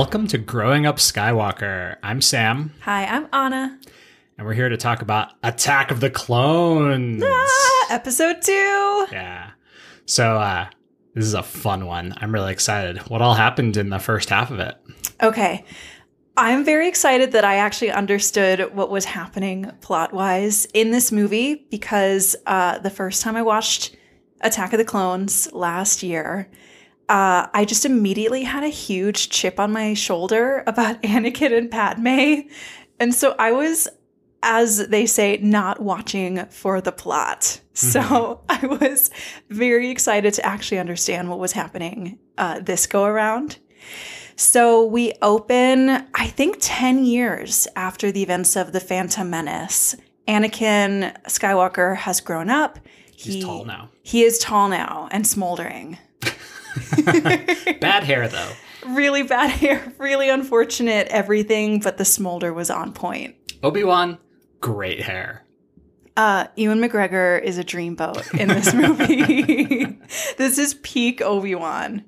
Welcome to Growing Up Skywalker. I'm Sam, Hi, I'm Anna. and we're here to talk about Attack of the Clones. Ah, episode two. Yeah. So, uh, this is a fun one. I'm really excited. What all happened in the first half of it? Okay. I'm very excited that I actually understood what was happening plot wise in this movie because uh, the first time I watched Attack of the Clones last year, uh, I just immediately had a huge chip on my shoulder about Anakin and Padme. And so I was, as they say, not watching for the plot. So I was very excited to actually understand what was happening uh, this go around. So we open, I think, 10 years after the events of the Phantom Menace. Anakin Skywalker has grown up. He's He- tall now. He is tall now and smoldering. Bad hair, though. Really bad hair, really unfortunate everything, but the smolder was on point. Obi Wan, great hair. Uh, Ewan McGregor is a dreamboat in this movie. this is peak Obi Wan.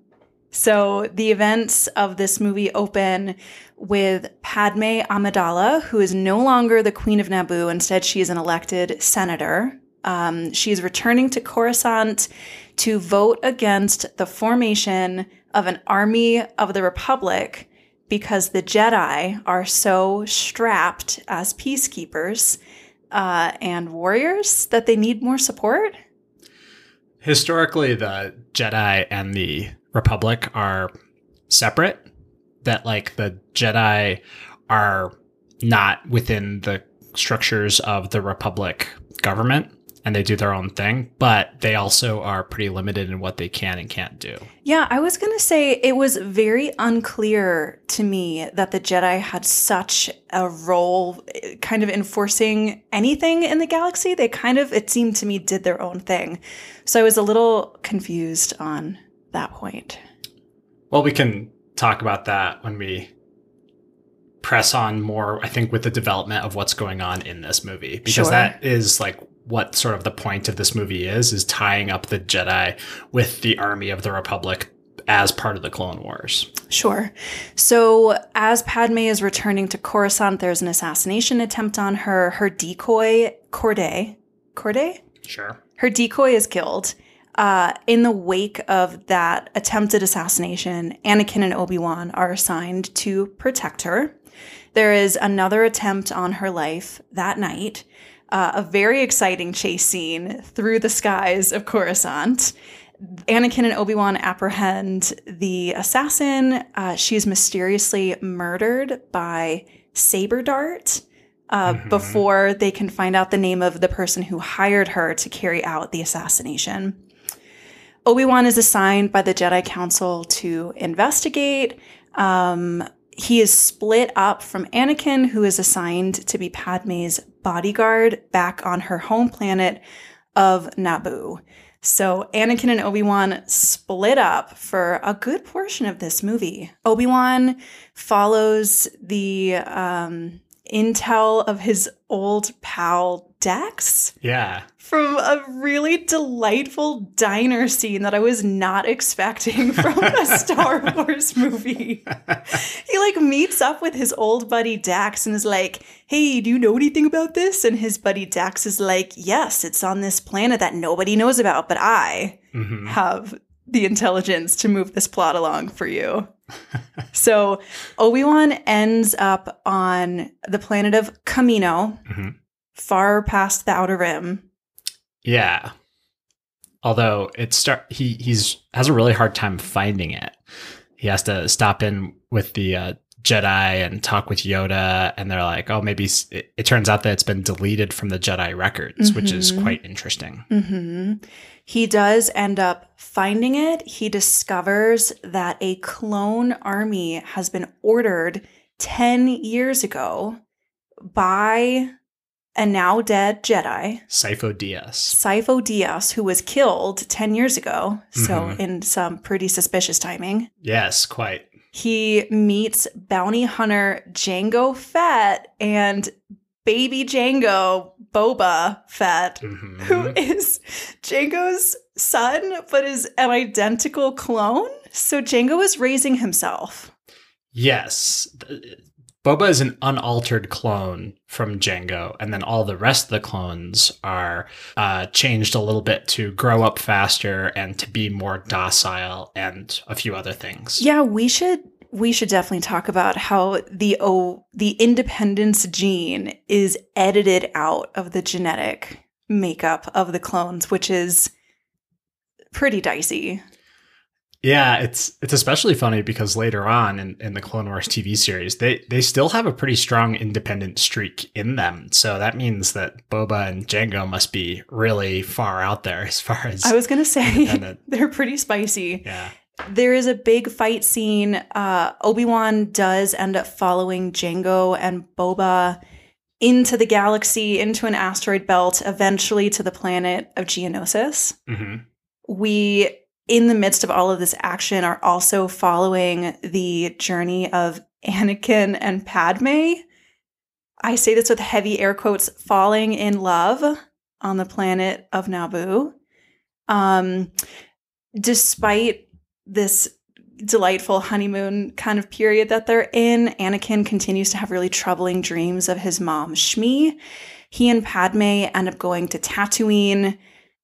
So the events of this movie open with Padme Amidala, who is no longer the Queen of Naboo. Instead, she is an elected senator. Um, she is returning to Coruscant to vote against the formation of an army of the Republic because the Jedi are so strapped as peacekeepers uh, and warriors that they need more support. Historically, the Jedi and the Republic are separate. That, like, the Jedi are not within the structures of the Republic government and they do their own thing, but they also are pretty limited in what they can and can't do. Yeah, I was going to say it was very unclear to me that the Jedi had such a role kind of enforcing anything in the galaxy. They kind of, it seemed to me, did their own thing. So I was a little confused on that point. Well, we can talk about that when we press on more, I think, with the development of what's going on in this movie, because Sure. that is like what sort of the point of this movie is, is tying up the Jedi with the army of the Republic as part of the Clone Wars. Sure. So, as Padme is returning to Coruscant, there's an assassination attempt on her. Her decoy, Corday, Corday? Sure. her decoy is killed. Uh, in the wake of that attempted assassination, Anakin and Obi Wan are assigned to protect her. There is another attempt on her life that night. Uh, a very exciting chase scene through the skies of Coruscant. Anakin and Obi Wan apprehend the assassin. Uh, she is mysteriously murdered by Saber Dart uh, Mhm. before they can find out the name of the person who hired her to carry out the assassination. Obi Wan is assigned by the Jedi Council to investigate. Um, he is split up from Anakin, who is assigned to be Padme's bodyguard back on her home planet of Naboo. So Anakin and Obi-Wan split up for a good portion of this movie. Obi-Wan follows the um, intel of his old pal Dex Yeah. from a really delightful diner scene that I was not expecting from a Star Wars movie. He like meets up with his old buddy Dex and is like, "Hey, do you know anything about this?" And his buddy Dex is like, "Yes, it's on this planet that nobody knows about, but I hmm have the intelligence to move this plot along for you." so, Obi-Wan ends up on the planet of Kamino, Mhm. Far past the outer rim. Yeah. Although it start he he's has a really hard time finding it. He has to stop in with the uh, Jedi and talk with Yoda, and they're like, "Oh, maybe it, it turns out that it's been deleted from the Jedi records, which is Mhm. quite interesting." hmm He does end up finding it. He discovers that a clone army has been ordered 10 years ago by a now dead Jedi, Sifo Dyas. Sifo Dyas, who was killed 10 years ago. So, Mhm. in some pretty suspicious timing. Yes, quite. He meets bounty hunter Jango Fett and baby Jango Boba Fett Mhm. who is Jango's son, but is an identical clone. So Jango is raising himself. Yes. Boba is an unaltered clone from Jango, and then all the rest of the clones are uh, changed a little bit to grow up faster and to be more docile and a few other things. Yeah, we should we should definitely talk about how the oh the independence gene is edited out of the genetic makeup of the clones, which is pretty dicey. Yeah, it's it's especially funny because later on in, in the Clone Wars TV series, they they still have a pretty strong independent streak in them. So that means that Boba and Jango must be really far out there as far as I was gonna say they're pretty spicy. Yeah. There is a big fight scene. Uh, Obi Wan does end up following Jango and Boba into the galaxy, into an asteroid belt, eventually to the planet of Geonosis. hmm We in the midst of all of this action are also following the journey of Anakin and Padme. I say this with heavy air quotes falling in love on the planet of Naboo. Um, despite this delightful honeymoon kind of period that they're in, Anakin continues to have really troubling dreams of his mom, Shmi. He and Padme end up going to Tatooine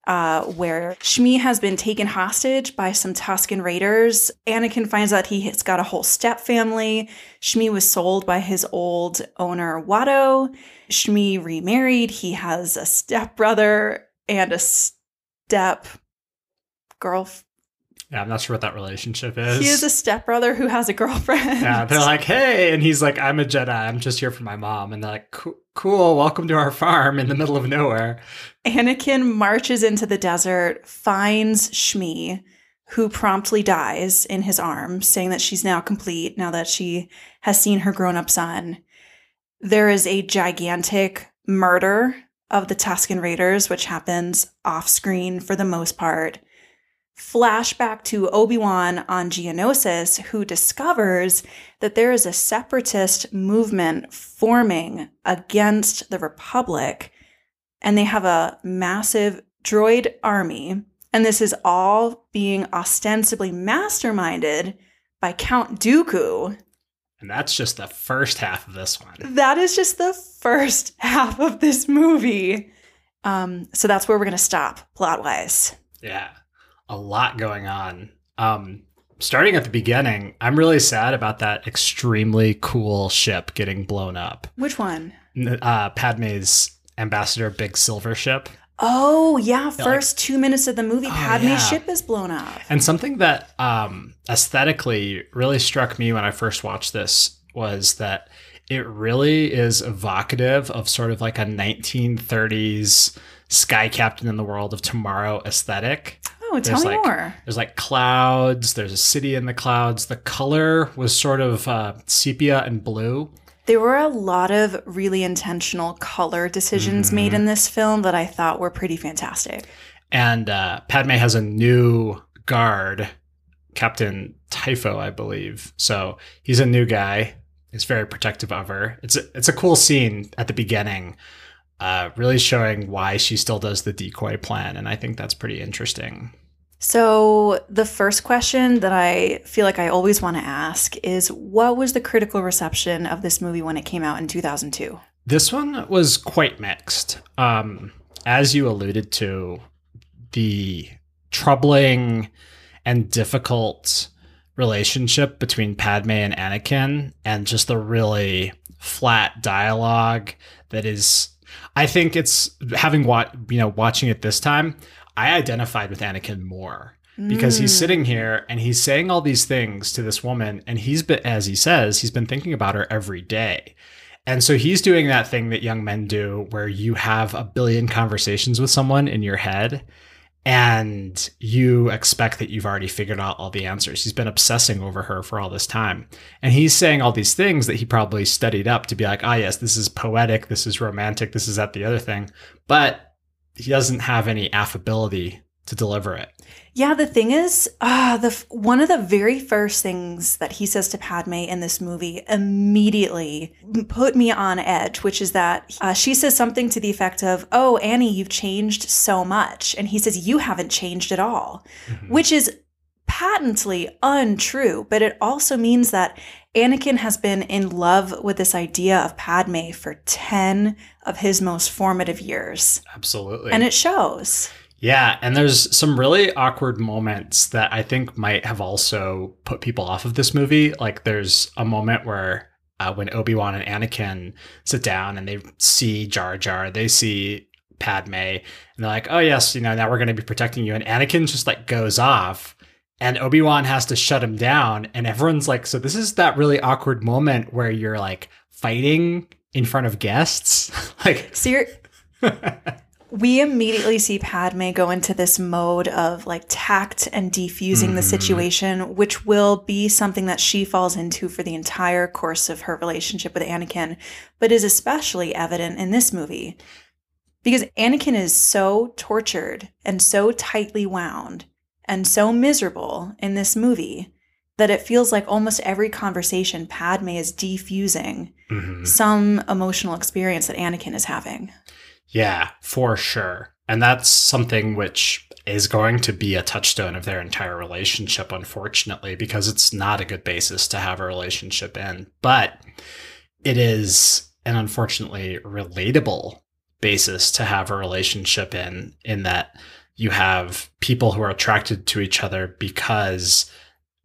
uh, where Shmi has been taken hostage by some Tusken raiders. Anakin finds out he has got a whole step family. Shmi was sold by his old owner, Watto. Shmi remarried. He has a step brother and a step girl. Yeah, I'm not sure what that relationship is. He is a stepbrother who has a girlfriend. Yeah, they're like, hey, and he's like, I'm a Jedi. I'm just here for my mom. And they're like, cool, welcome to our farm in the middle of nowhere. Anakin marches into the desert, finds Shmi, who promptly dies in his arms, saying that she's now complete now that she has seen her grown up son. There is a gigantic murder of the Tusken Raiders, which happens off screen for the most part flashback to Obi-Wan on Geonosis, who discovers that there is a separatist movement forming against the Republic, and they have a massive droid army. And this is all being ostensibly masterminded by Count Dooku. And that's just the first half of this one. That is just the first half of this movie. Um, so that's where we're going to stop plot wise. Yeah a lot going on. Um, starting at the beginning, I'm really sad about that extremely cool ship getting blown up. Which one? Uh, Padme's ambassador big silver ship. Oh yeah, first like, two minutes of the movie, oh, Padme's yeah. ship is blown up. And something that um, aesthetically really struck me when I first watched this was that it really is evocative of sort of like a 1930s sky captain in the world of tomorrow aesthetic. Oh, tell there's me like, more. There's like clouds. There's a city in the clouds. The color was sort of uh, sepia and blue. There were a lot of really intentional color decisions mm-hmm. made in this film that I thought were pretty fantastic. And uh, Padme has a new guard, Captain Typho, I believe. So he's a new guy. He's very protective of her. It's a, it's a cool scene at the beginning uh, really showing why she still does the decoy plan. And I think that's pretty interesting. So, the first question that I feel like I always want to ask is what was the critical reception of this movie when it came out in 2002? This one was quite mixed. Um, as you alluded to, the troubling and difficult relationship between Padme and Anakin, and just the really flat dialogue that is I think it's having what you know watching it this time. I identified with Anakin more because mm. he's sitting here and he's saying all these things to this woman, and he's been, as he says, he's been thinking about her every day. And so he's doing that thing that young men do where you have a billion conversations with someone in your head and you expect that you've already figured out all the answers. He's been obsessing over her for all this time. And he's saying all these things that he probably studied up to be like, ah, yes, this is poetic, this is romantic, this is that, the other thing. But he doesn't have any affability to deliver it. Yeah, the thing is, uh, the one of the very first things that he says to Padme in this movie immediately put me on edge, which is that uh, she says something to the effect of, "Oh, Annie, you've changed so much," and he says, "You haven't changed at all," mm-hmm. which is patently untrue, but it also means that Anakin has been in love with this idea of Padme for 10 of his most formative years. Absolutely. And it shows. Yeah, and there's some really awkward moments that I think might have also put people off of this movie. Like there's a moment where uh, when Obi-Wan and Anakin sit down and they see Jar Jar, they see Padme, and they're like, "Oh yes, you know, now we're going to be protecting you." And Anakin just like goes off, and Obi-Wan has to shut him down, and everyone's like, "So this is that really awkward moment where you're like fighting in front of guests?" like So you're, we immediately see Padme go into this mode of like tact and defusing the Mhm. situation, which will be something that she falls into for the entire course of her relationship with Anakin, but is especially evident in this movie. Because Anakin is so tortured and so tightly wound and so miserable in this movie that it feels like almost every conversation Padme is defusing mhm. some emotional experience that Anakin is having. Yeah, for sure. And that's something which is going to be a touchstone of their entire relationship, unfortunately, because it's not a good basis to have a relationship in. But it is an unfortunately relatable basis to have a relationship in, in that you have people who are attracted to each other because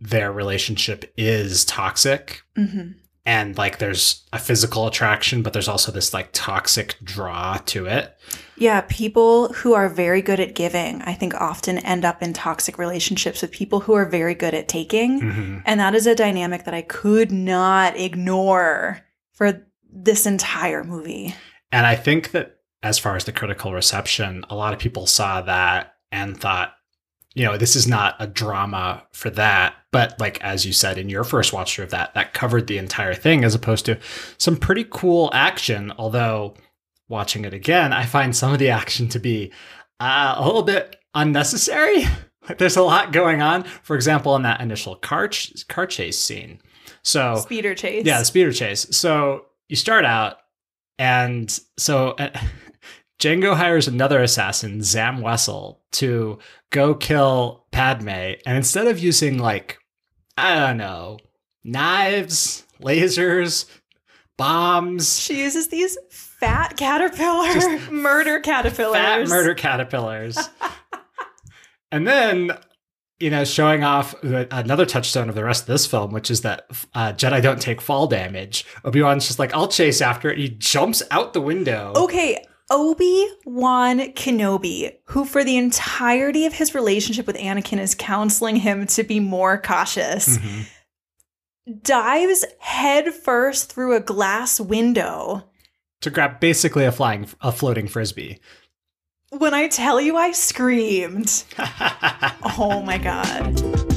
their relationship is toxic hmm and like there's a physical attraction but there's also this like toxic draw to it Yeah, people who are very good at giving, I think often end up in toxic relationships with people who are very good at taking. Mhm. And that is a dynamic that I could not ignore for this entire movie. and i think that as far as the critical reception a lot of people saw that and thought you know this is not a drama for that. But like as you said in your first watch through of that that covered the entire thing as opposed to some pretty cool action. Although watching it again i find some of the action to be uh, a little bit unnecessary. Like, there's a lot going on. For example in that initial car, ch- car chase scene. So Speeder chase. yeah, the speeder chase. So you start out, and so uh, Jango hires another assassin, Zam Wesell, to go kill Padme. And instead of using, like, I don't know, knives, lasers, bombs, She uses these fat caterpillar murder caterpillars. fat murder caterpillars. and then, you know, showing off another touchstone of the rest of this film, which is that uh, Jedi don't take fall damage. Obi Wan's just like, I'll chase after it. He jumps out the window. Okay, Obi Wan Kenobi, who for the entirety of his relationship with Anakin is counseling him to be more cautious, Mhm. dives headfirst through a glass window. To grab basically a flying, a floating frisbee. When I tell you I screamed, oh my god.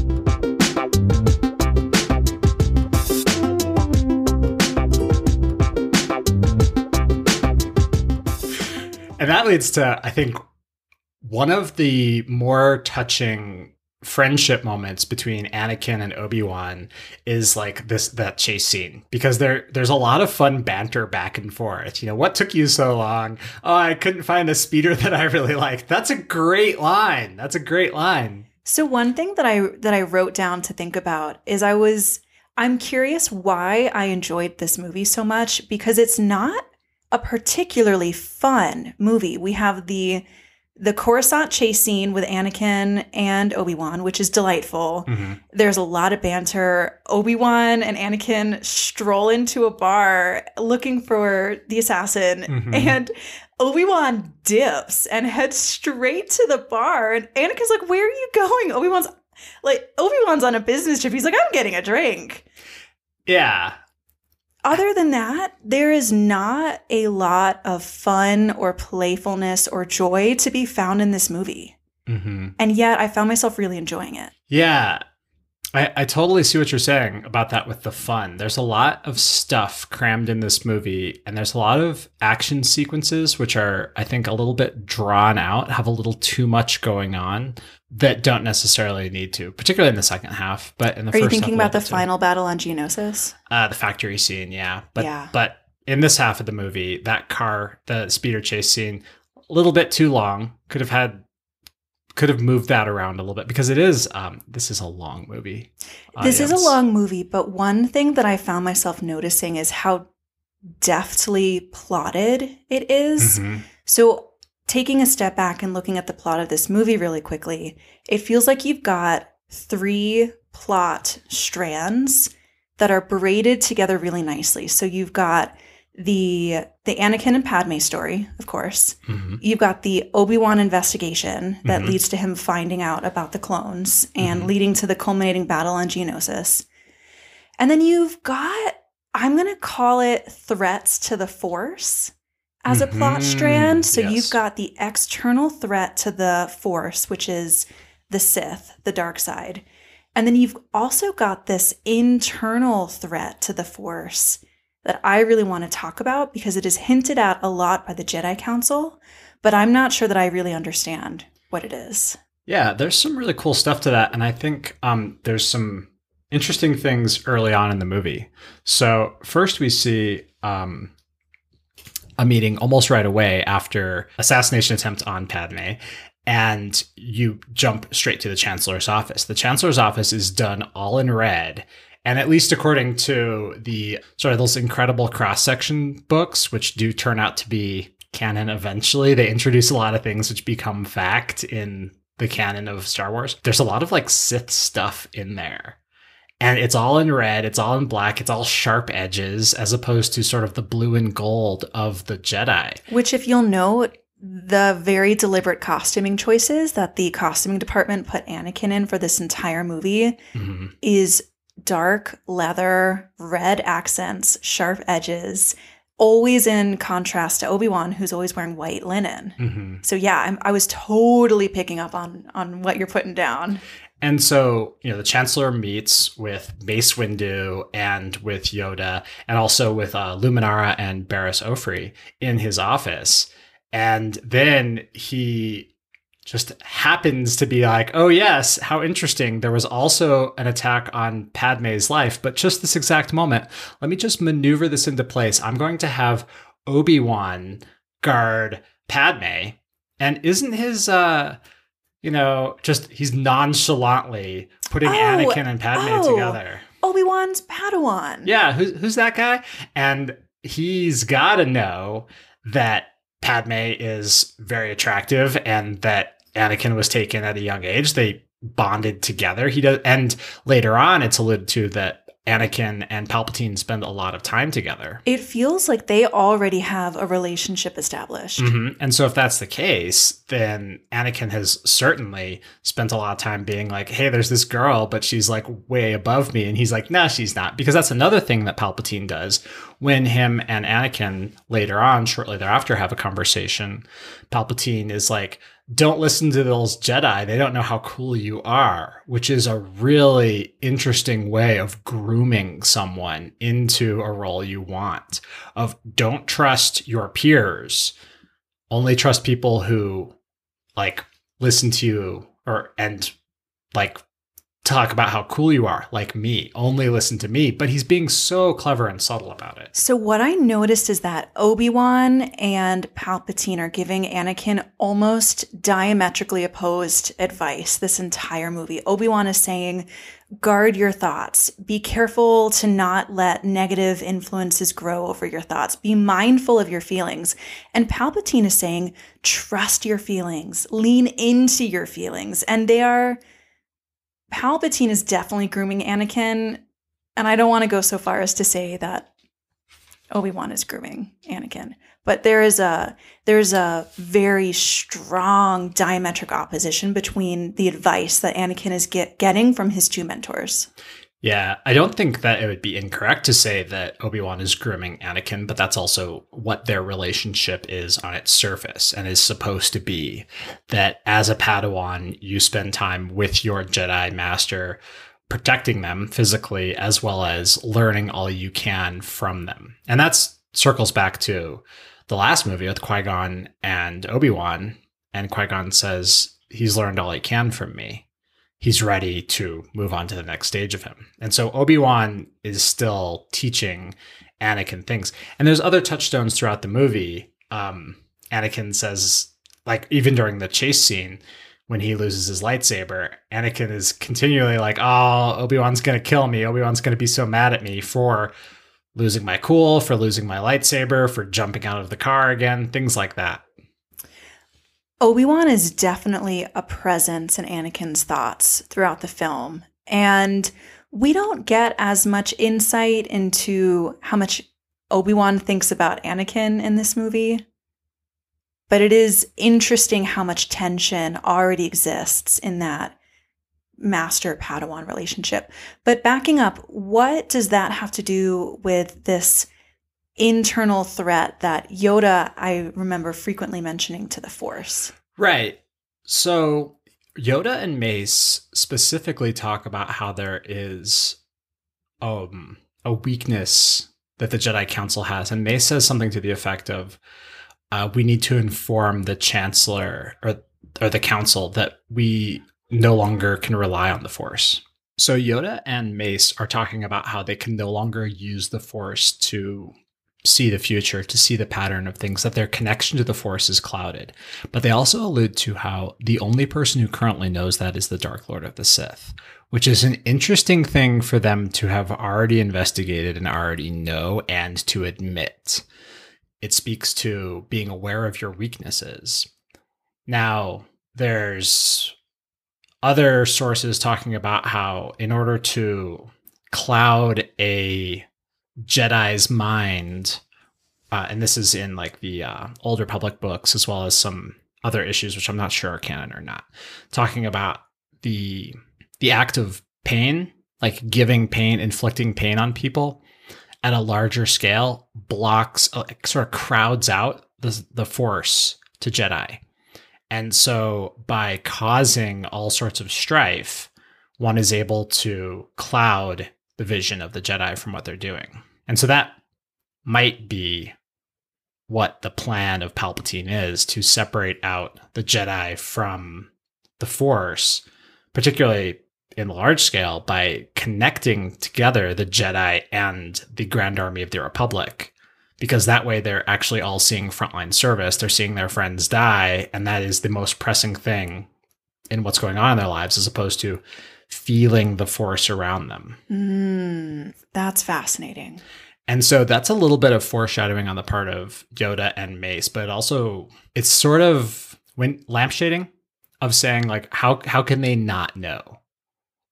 And that leads to, I think, one of the more touching friendship moments between Anakin and Obi-Wan is like this that chase scene because there there's a lot of fun banter back and forth. You know, what took you so long? Oh, I couldn't find a speeder that I really liked. That's a great line. That's a great line. So one thing that I that I wrote down to think about is I was I'm curious why I enjoyed this movie so much because it's not a particularly fun movie. We have the the Coruscant chase scene with Anakin and Obi-Wan, which is delightful. There's a lot of banter. Obi-Wan and Anakin stroll into a bar looking for the assassin Mhm. and Obi-Wan dips and heads straight to the bar and Anakin's like, "Where are you going?" Obi-Wan's like Obi-Wan's on a business trip. He's like, "I'm getting a drink." Yeah. Other than that, there is not a lot of fun or playfulness or joy to be found in this movie. hmm And yet I found myself really enjoying it. Yeah. I, I totally see what you're saying about that with the fun. There's a lot of stuff crammed in this movie, and there's a lot of action sequences which are, I think, a little bit drawn out, have a little too much going on that don't necessarily need to, particularly in the second half. But in the Are you first thinking half, about the too. final battle on Geonosis? Uh, the factory scene, yeah. But Yeah. but in this half of the movie, that car, the speeder chase scene, a little bit too long. Could have had could have moved that around a little bit because it is um this is a long movie. This is a long movie, but one thing that I found myself noticing is how deftly plotted it is. Mhm. So, taking a step back and looking at the plot of this movie really quickly, it feels like you've got three plot strands that are braided together really nicely. So, you've got the the Anakin and Padme story, of course. Mhm. You've got the Obi-Wan investigation that Mhm. leads to him finding out about the clones and Mhm. leading to the culminating battle on Geonosis. And then you've got I'm going to call it threats to the Force as a plot Mhm. strand. So Yes. you've got the external threat to the Force, which is the Sith, the dark side. And then you've also got this internal threat to the Force that I really want to talk about because it is hinted at a lot by the Jedi Council, but I'm not sure that I really understand what it is. Yeah, there's some really cool stuff to that, and I think um, there's some interesting things early on in the movie. So first, we see um, a meeting almost right away after assassination attempt on Padme, and you jump straight to the chancellor's office. The chancellor's office is done all in red. And at least according to the sort of those incredible cross section books, which do turn out to be canon eventually, they introduce a lot of things which become fact in the canon of Star Wars. There's a lot of like Sith stuff in there. And it's all in red, it's all in black, it's all sharp edges, as opposed to sort of the blue and gold of the Jedi. Which, if you'll note, the very deliberate costuming choices that the costuming department put Anakin in for this entire movie Mhm. is dark leather, red accents, sharp edges, always in contrast to Obi-Wan who's always wearing white linen. Mhm. So yeah, I'm, I was totally picking up on on what you're putting down. And so, you know, the Chancellor meets with Mace Windu and with Yoda, and also with uh, Luminara and Barriss Offee in his office. And then he just happens to be like, oh, yes, how interesting. There was also an attack on Padme's life, but just this exact moment, let me just maneuver this into place. I'm going to have Obi Wan guard Padme. And isn't his, uh, you know, just he's nonchalantly putting Oh, Anakin and Padme oh. together. Obi-Wan's Padawan. Yeah, who's who's that guy? And he's got to know that Padme is very attractive and that Anakin was taken at a young age. They bonded together. He does, and later on, it's alluded to that Anakin and Palpatine spend a lot of time together. It feels like they already have a relationship established. hmm And so, if that's the case, then Anakin has certainly spent a lot of time being like, hey, there's this girl, but she's like way above me. And he's like, nah, she's not. Because that's another thing that Palpatine does when him and Anakin later on, shortly thereafter, have a conversation. Palpatine is like, don't listen to those Jedi. They don't know how cool you are, which is a really interesting way of grooming someone into a role you want. Of don't trust your peers, only trust people who like listen to you or and like talk about how cool you are, like me. Only listen to me. But he's being so clever and subtle about it. So what I noticed is that Obi-Wan and Palpatine are giving Anakin almost diametrically opposed advice this entire movie. Obi-Wan is saying, guard your thoughts. Be careful to not let negative influences grow over your thoughts. Be mindful of your feelings. And Palpatine is saying, trust your feelings. Lean into your feelings. And they are Palpatine is definitely grooming Anakin, and I don't want to go so far as to say that Obi-Wan is grooming Anakin, but there is a there's a very strong diametric opposition between the advice that Anakin is get, getting from his two mentors. Yeah, I don't think that it would be incorrect to say that Obi-Wan is grooming Anakin, but that's also what their relationship is on its surface and is supposed to be. That as a Padawan, you spend time with your Jedi master protecting them physically as well as learning all you can from them. And that circles back to the last movie with Qui-Gon and Obi-Wan, and Qui-Gon says he's learned all he can from me he's ready to move on to the next stage of him. And so Obi-Wan is still teaching Anakin things. And there's other touchstones throughout the movie. Um, Anakin says, like, even during the chase scene, when he loses his lightsaber, Anakin is continually like, "Oh, Obi Wan's gonna kill me. Obi Wan's gonna be so mad at me for losing my cool, for losing my lightsaber, for jumping out of the car again, things like that." Obi Wan is definitely a presence in Anakin's thoughts throughout the film. And we don't get as much insight into how much Obi Wan thinks about Anakin in this movie. But it is interesting how much tension already exists in that master Padawan relationship. But backing up, what does that have to do with this internal threat that Yoda, I remember frequently mentioning to the Force? Right. So Yoda and Mace specifically talk about how there is um, a weakness that the Jedi Council has, and Mace says something to the effect of, uh, "We need to inform the Chancellor or or the Council that we no longer can rely on the Force." So Yoda and Mace are talking about how they can no longer use the Force to see the future, to see the pattern of things, that their connection to the Force is clouded. But they also allude to how the only person who currently knows that is the Dark Lord of the Sith, which is an interesting thing for them to have already investigated and already know and to admit. It speaks to being aware of your weaknesses. Now, there's other sources talking about how, in order to cloud a Jedi's mind, uh, and this is in like the uh, Old Republic books as well as some other issues, which I'm not sure are canon or not, talking about the the act of pain, like giving pain, inflicting pain on people at a larger scale, blocks, uh, sort of crowds out the the Force to Jedi, and so by causing all sorts of strife, one is able to cloud the vision of the Jedi from what they're doing. And so that might be what the plan of Palpatine is to separate out the Jedi from the Force, particularly in large scale, by connecting together the Jedi and the Grand Army of the Republic. Because that way they're actually all seeing frontline service, they're seeing their friends die, and that is the most pressing thing in what's going on in their lives, as opposed to feeling the force around them. Mm, that's fascinating. And so that's a little bit of foreshadowing on the part of Yoda and Mace, but also it's sort of when lampshading of saying like how how can they not know?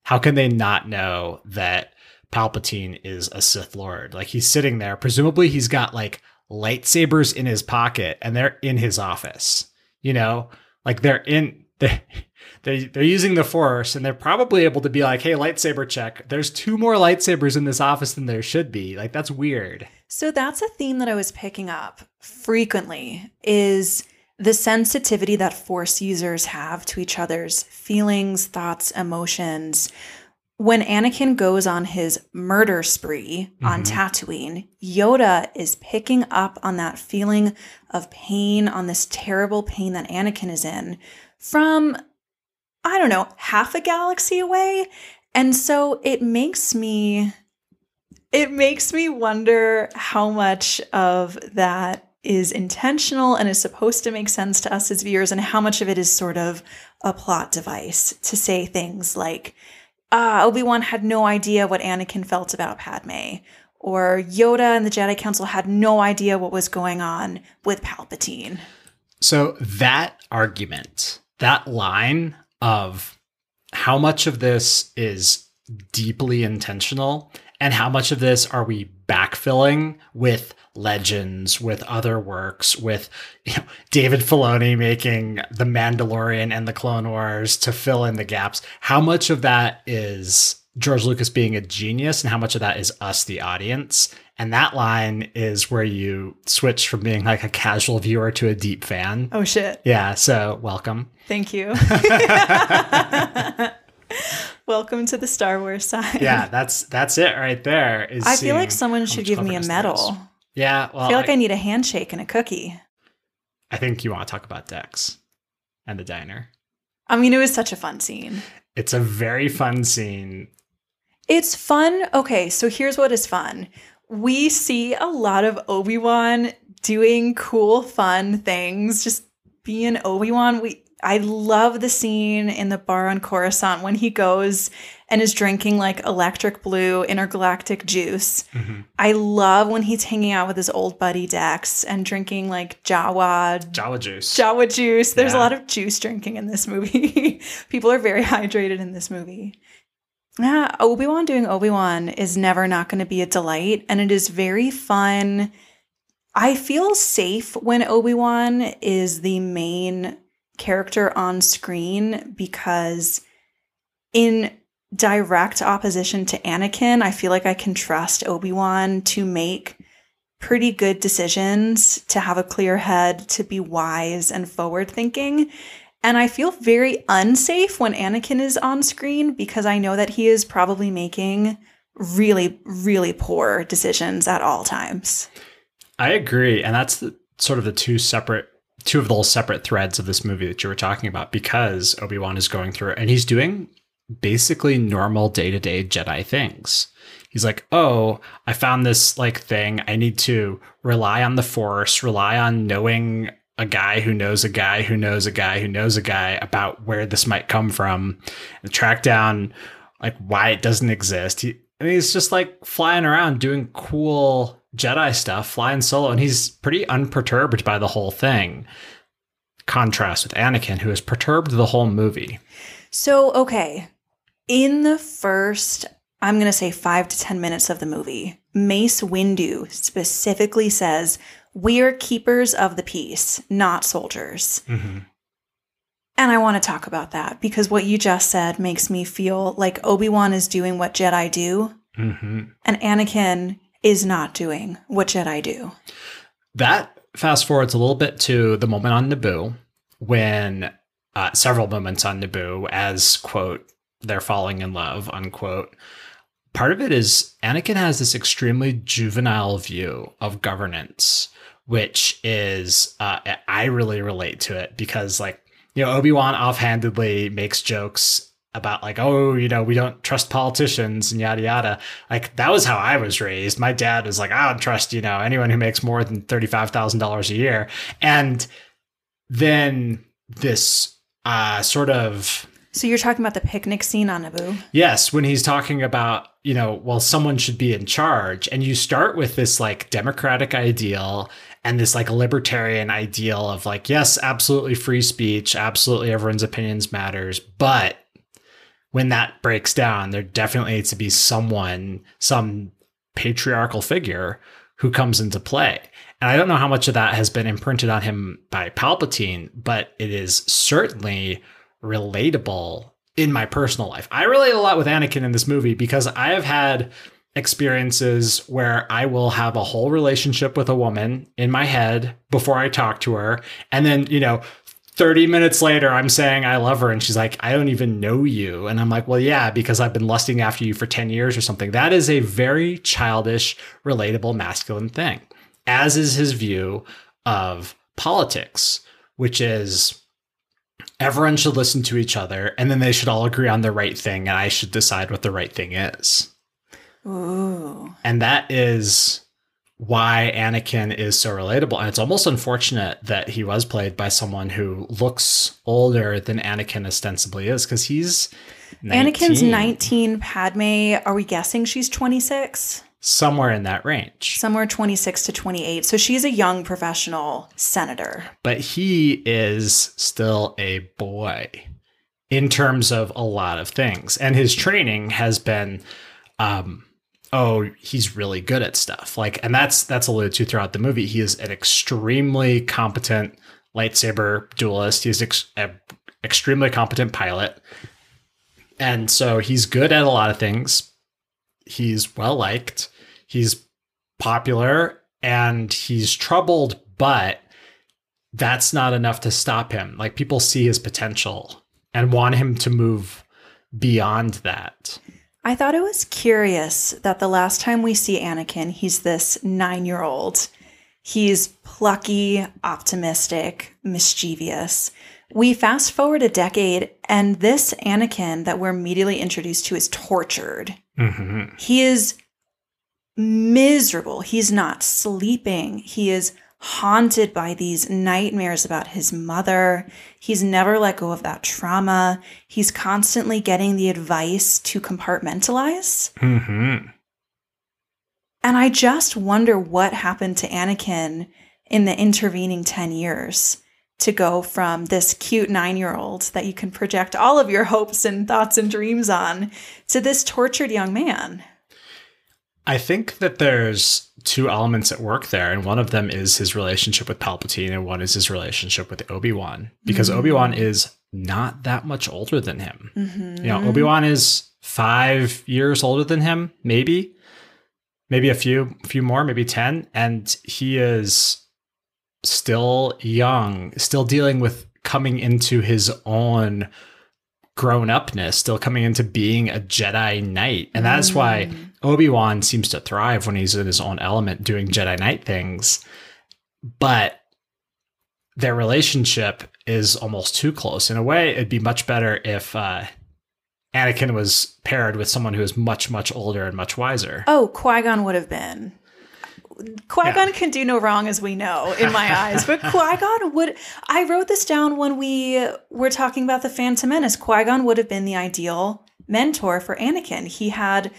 How can they not know that Palpatine is a Sith Lord? Like he's sitting there, presumably he's got like lightsabers in his pocket and they're in his office. You know, like they're in they they they're using the force and they're probably able to be like, "Hey, lightsaber check. There's two more lightsabers in this office than there should be." Like that's weird. So that's a theme that I was picking up frequently is the sensitivity that force users have to each other's feelings, thoughts, emotions. When Anakin goes on his murder spree mm-hmm. on Tatooine, Yoda is picking up on that feeling of pain, on this terrible pain that Anakin is in from I don't know, half a galaxy away. And so it makes me it makes me wonder how much of that is intentional and is supposed to make sense to us as viewers and how much of it is sort of a plot device to say things like ah Obi-Wan had no idea what Anakin felt about Padme or Yoda and the Jedi Council had no idea what was going on with Palpatine. So that argument, that line of how much of this is deeply intentional and how much of this are we backfilling with legends, with other works, with you know, David Filoni making The Mandalorian and The Clone Wars to fill in the gaps. How much of that is George Lucas being a genius and how much of that is us, the audience? And that line is where you switch from being like a casual viewer to a deep fan. Oh, shit. Yeah. So, welcome. Thank you. welcome to the Star Wars side. Yeah, that's that's it right there. I feel like someone should give me a medal. Yeah, well, I feel like I, I need a handshake and a cookie. I think you want to talk about Dex and the diner. I mean, it was such a fun scene. It's a very fun scene. It's fun. Okay, so here's what is fun we see a lot of Obi Wan doing cool, fun things, just being Obi Wan. We I love the scene in the bar on Coruscant when he goes and is drinking like electric blue intergalactic juice. Mm-hmm. I love when he's hanging out with his old buddy Dex and drinking like Jawa Jawa juice. Jawa juice. There's a lot of juice drinking in this movie. People are very hydrated in this movie. Yeah, Obi Wan doing Obi Wan is never not going to be a delight, and it is very fun. I feel safe when Obi Wan is the main character on screen because, in direct opposition to Anakin, I feel like I can trust Obi Wan to make pretty good decisions, to have a clear head, to be wise and forward thinking. And I feel very unsafe when Anakin is on screen because I know that he is probably making really, really poor decisions at all times. I agree, and that's the, sort of the two separate, two of those separate threads of this movie that you were talking about. Because Obi Wan is going through, and he's doing basically normal day to day Jedi things. He's like, "Oh, I found this like thing. I need to rely on the Force, rely on knowing a guy who knows a guy who knows a guy who knows a guy about where this might come from, and track down like why it doesn't exist." He, and he's just like flying around doing cool Jedi stuff, flying solo, and he's pretty unperturbed by the whole thing. Contrast with Anakin, who is perturbed the whole movie. So, okay, in the first, I'm going to say five to 10 minutes of the movie, Mace Windu specifically says, We're keepers of the peace, not soldiers. And I want to talk about that because what you just said makes me feel like Obi Wan is doing what Jedi do, Mm-hmm. and Anakin is not doing what Jedi do. That fast forwards a little bit to the moment on Naboo when uh, several moments on Naboo, as quote, they're falling in love, unquote. Part of it is Anakin has this extremely juvenile view of governance, which is, uh, I really relate to it because, like, you know, Obi Wan offhandedly makes jokes about like, oh, you know, we don't trust politicians and yada yada. Like that was how I was raised. My dad was like, I don't trust, you know, anyone who makes more than thirty five thousand dollars a year. And then this uh sort of So you're talking about the picnic scene on Naboo. Yes, when he's talking about, you know, well, someone should be in charge. And you start with this like democratic ideal and this like libertarian ideal of like, yes, absolutely free speech, absolutely everyone's opinions matters. But when that breaks down, there definitely needs to be someone, some patriarchal figure who comes into play. And I don't know how much of that has been imprinted on him by Palpatine, but it is certainly relatable in my personal life. I relate a lot with Anakin in this movie because I have had experiences where I will have a whole relationship with a woman in my head before I talk to her. And then, you know, 30 minutes later, I'm saying I love her, and she's like, I don't even know you. And I'm like, well, yeah, because I've been lusting after you for 10 years or something. That is a very childish, relatable, masculine thing, as is his view of politics, which is everyone should listen to each other and then they should all agree on the right thing, and I should decide what the right thing is. Ooh. And that is why Anakin is so relatable. And it's almost unfortunate that he was played by someone who looks older than Anakin ostensibly is, because he's 19, Anakin's 19, Padme, are we guessing she's 26? somewhere in that range. Somewhere 26 to 28. So she's a young professional senator. But he is still a boy in terms of a lot of things. And his training has been um oh, he's really good at stuff. Like and that's that's alluded to throughout the movie. He is an extremely competent lightsaber duelist. He's ex- an extremely competent pilot. And so he's good at a lot of things. He's well liked. He's popular and he's troubled, but that's not enough to stop him. Like people see his potential and want him to move beyond that. I thought it was curious that the last time we see Anakin, he's this nine year old. He's plucky, optimistic, mischievous. We fast forward a decade, and this Anakin that we're immediately introduced to is tortured. Mm-hmm. He is miserable. He's not sleeping. He is haunted by these nightmares about his mother. He's never let go of that trauma. He's constantly getting the advice to compartmentalize. Mm-hmm. And I just wonder what happened to Anakin in the intervening 10 years to go from this cute nine year old that you can project all of your hopes and thoughts and dreams on to this tortured young man. I think that there's two elements at work there, and one of them is his relationship with Palpatine, and one is his relationship with Obi Wan, because Mhm. Obi Wan is not that much older than him. Mhm. You know, Obi Wan is five years older than him, maybe, maybe a few, few more, maybe ten, and he is still young, still dealing with coming into his own grown upness, still coming into being a Jedi Knight, and that is why Mm. Obi Wan seems to thrive when he's in his own element doing Jedi Knight things, but their relationship is almost too close. In a way, it'd be much better if uh, Anakin was paired with someone who is much, much older and much wiser. Oh, Qui Gon would have been. Qui Gon can do no wrong, as we know, in my eyes. But Qui Gon would. I wrote this down when we were talking about the Phantom Menace. Qui Gon would have been the ideal mentor for Anakin. He had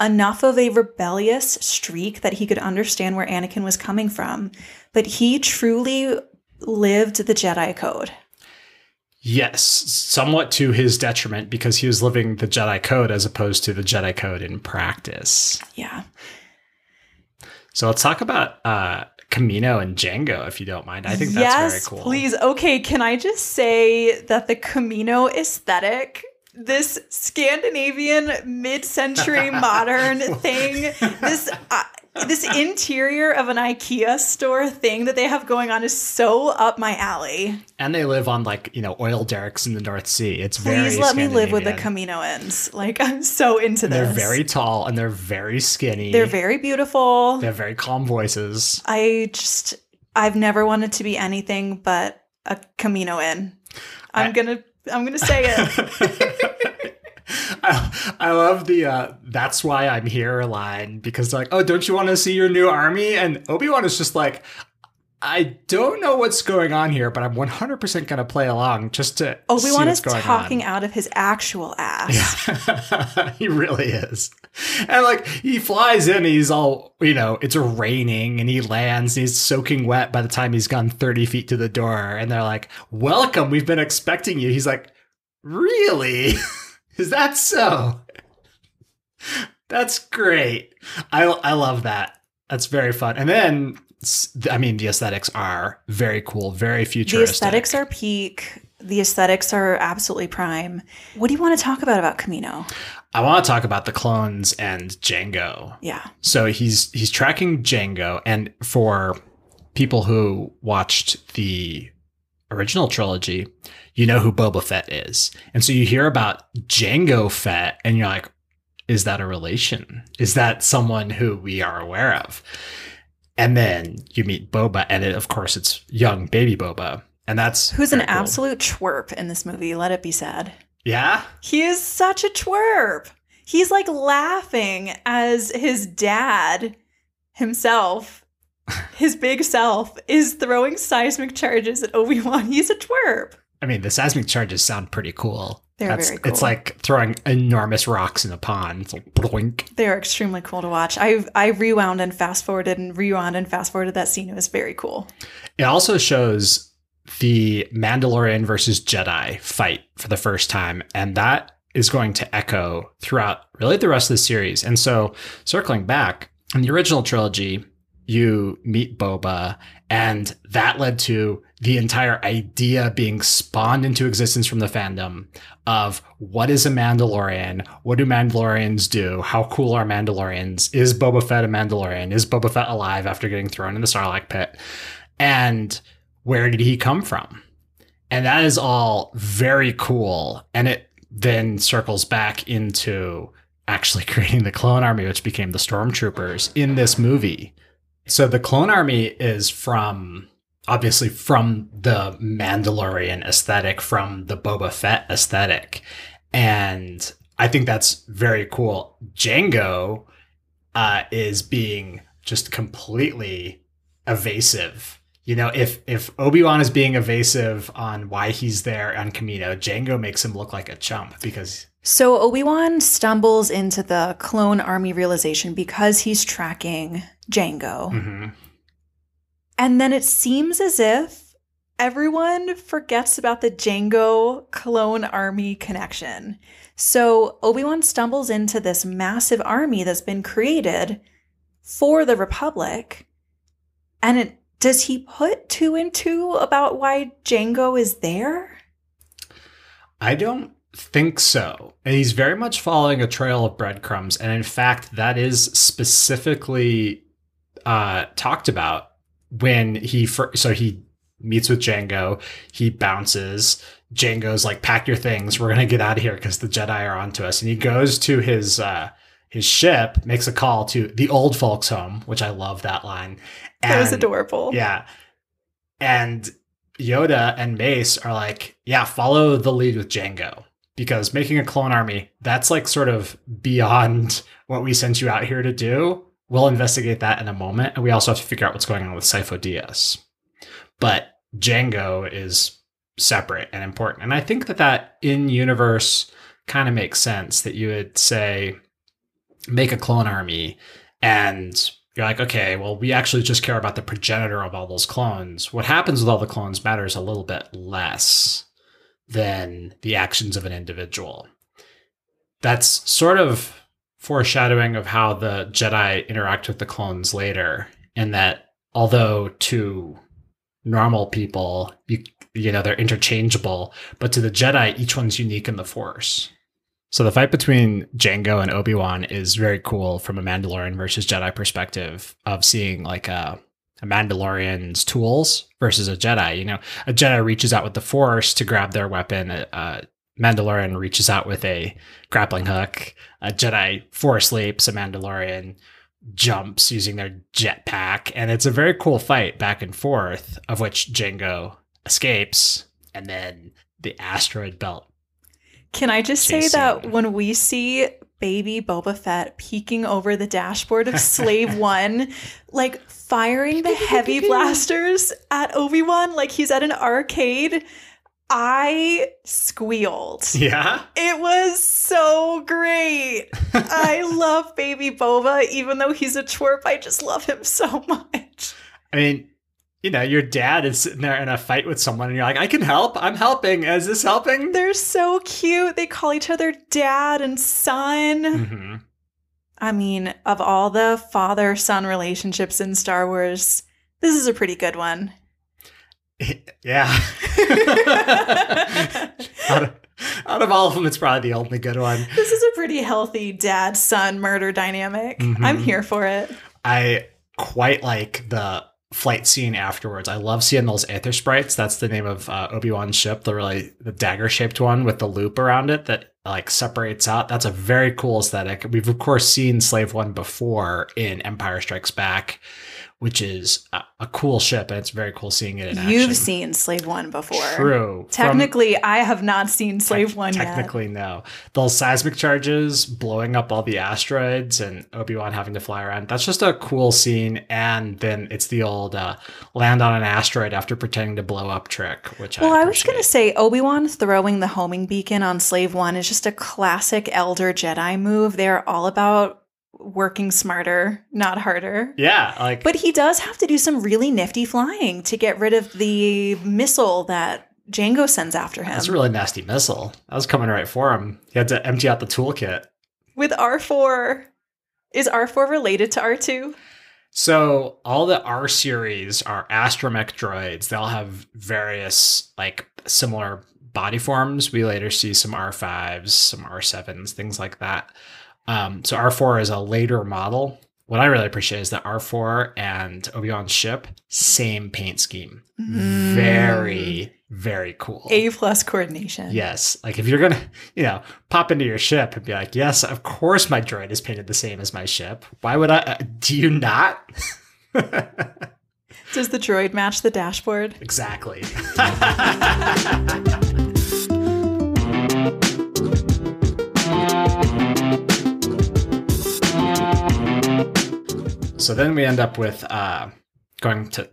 enough of a rebellious streak that he could understand where Anakin was coming from, but he truly lived the Jedi Code. Yes, somewhat to his detriment because he was living the Jedi Code as opposed to the Jedi Code in practice. Yeah. So let's talk about uh, Kamino and Jango, if you don't mind. I think that's yes, very cool. Please. Okay, can I just say that the Kamino aesthetic, this Scandinavian mid-century modern thing, this uh, this interior of an IKEA store thing that they have going on is so up my alley. And they live on like you know oil derricks in the North Sea. It's very Please let me live with the. Kaminoans. Like I'm so into this. They're very tall and they're very skinny. They're very beautiful. They have very calm voices. I just I've never wanted to be anything but a Kaminoan. I'm I- gonna I'm gonna say it. I, I love the uh, "That's why I'm here" line because they're like, "Oh, don't you want to see your new army?" And Obi Wan is just like, "I don't know what's going on here, but I'm 100 percent gonna play along just to." Obi Wan is going talking on. out of his actual ass. Yeah. he really is. And like he flies in, he's all, you know, it's raining and he lands and he's soaking wet by the time he's gone 30 feet to the door. And they're like, Welcome, we've been expecting you. He's like, Really? is that so? That's great. I, I love that. That's very fun. And then, I mean, the aesthetics are very cool, very futuristic. The aesthetics are peak. The aesthetics are absolutely prime. What do you want to talk about about Kamino? I want to talk about the clones and Jango. Yeah. So he's he's tracking Jango, and for people who watched the original trilogy, you know who Boba Fett is, and so you hear about Jango Fett, and you're like, is that a relation? Is that someone who we are aware of? And then you meet Boba, and it, of course it's young baby Boba, and that's Who's an cool. absolute twerp in this movie, let it be said. yeah. He is such a twerp. He's like laughing as his dad himself, his big self, is throwing seismic charges at Obi Wan. He's a twerp. I mean, the seismic charges sound pretty cool. They're very cool. It's like throwing enormous rocks in a pond. It's like blink. They are extremely cool to watch. I I rewound and fast forwarded and rewound and fast forwarded that scene. It was very cool. It also shows the Mandalorian versus Jedi fight for the first time, and that is going to echo throughout really the rest of the series. And so, circling back in the original trilogy, you meet Boba, and that led to the entire idea being spawned into existence from the fandom of what is a Mandalorian? What do Mandalorians do? How cool are Mandalorians? Is Boba Fett a Mandalorian? Is Boba Fett alive after getting thrown in the Sarlacc pit? And where did he come from? And that is all very cool. And it then circles back into actually creating the clone army, which became the stormtroopers in this movie. So the clone army is from obviously from the Mandalorian aesthetic, from the Boba Fett aesthetic. And I think that's very cool. Jango uh, is being just completely evasive you know, if if Obi Wan is being evasive on why he's there on Kamino, Jango makes him look like a chump because So Obi Wan stumbles into the clone army realization because he's tracking Jango. Mhm. And then it seems as if everyone forgets about the Jango clone army connection. So Obi Wan stumbles into this massive army that's been created for the Republic. And it, does he put two and two about why Jango is there? I don't think so. And he's very much following a trail of breadcrumbs. And in fact, that is specifically uh, talked about when he fir- so he meets with Jango. He bounces. Jango's like, "Pack your things. We're gonna get out of here because the Jedi are onto us." And he goes to his uh, his ship, makes a call to the old folks' home, which I love that line. That was adorable. yeah. And Yoda and Mace are like, yeah, follow the lead with Jango. Because making a clone army, that's like sort of beyond what we sent you out here to do. We'll investigate that in a moment. And we also have to figure out what's going on with Sifo Dyas. But Jango is separate and important. And I think that that in universe kind of makes sense that you would say, make a clone army and you're like, okay, well, we actually just care about the progenitor of all those clones. What happens with all the clones matters a little bit less than the actions of an individual. That's sort of foreshadowing of how the Jedi interact with the clones later, and that although to normal people, you you know, they're interchangeable, but to the Jedi, each one's unique in the Force. So the fight between Jango and Obi Wan is very cool from a Mandalorian versus Jedi perspective of seeing like a, a Mandalorian's tools versus a Jedi. You know, a Jedi reaches out with the Force to grab their weapon. A, a Mandalorian reaches out with a grappling hook. A Jedi Force leaps. A Mandalorian jumps using their jetpack, and it's a very cool fight back and forth of which Jango escapes, and then the asteroid belt Can I just say Chasing. that when we see baby Boba Fett peeking over the dashboard of Slave One, like firing the heavy blasters at Obi Wan like he's at an arcade, I squealed. Yeah. It was so great. I love baby Boba, even though he's a twerp. I just love him so much. I mean, you know, your dad is sitting there in a fight with someone, and you're like, I can help. I'm helping. Is this helping? They're so cute. They call each other dad and son. hmm I mean, of all the father son relationships in Star Wars, this is a pretty good one. Yeah. out, of, out of all of them, it's probably the only good one. This is a pretty healthy dad son murder dynamic. Mhm. I'm here for it. I quite like the flight scene afterwards. I love seeing those Aethersprites. That's the name of uh, Obi Wan's ship, the really the dagger shaped one with the loop around it that like separates out. That's a very cool aesthetic. We've of course seen Slave One before in Empire Strikes Back, which is a, a cool ship, and it's very cool seeing it in action. You've seen Slave One before. True. From- Technically, I have not seen Slave Tec- One yet. Technically, no. Those seismic charges blowing up all the asteroids and Obi Wan having to fly around. That's just a cool scene. And then it's the old uh, land on an asteroid after pretending to blow up trick, which Well, I, I was going to say Obi Wan throwing the homing beacon on Slave One is just a classic Elder Jedi move. They're all about working smarter, not harder. Yeah, like But he does have to do some really nifty flying to get rid of the missile that Jango sends after him. that's a really nasty missile. That was coming right for him. He had to empty out the toolkit. With R4, is R4 related to R2? So all the R series are astromech droids. They all have various like similar body forms. We later see some R5s, some R7s, things like that. Um, so R4 is a later model. What I really appreciate is that R4 and Obi-Wan's ship, same paint scheme. Very, very cool. A plus coordination. Yes. Like if you're going to, you know, pop into your ship and be like, yes, of course my droid is painted the same as my ship. Why would I? Uh, do you not? Does the droid match the dashboard? exactly. so then we end up with uh, going to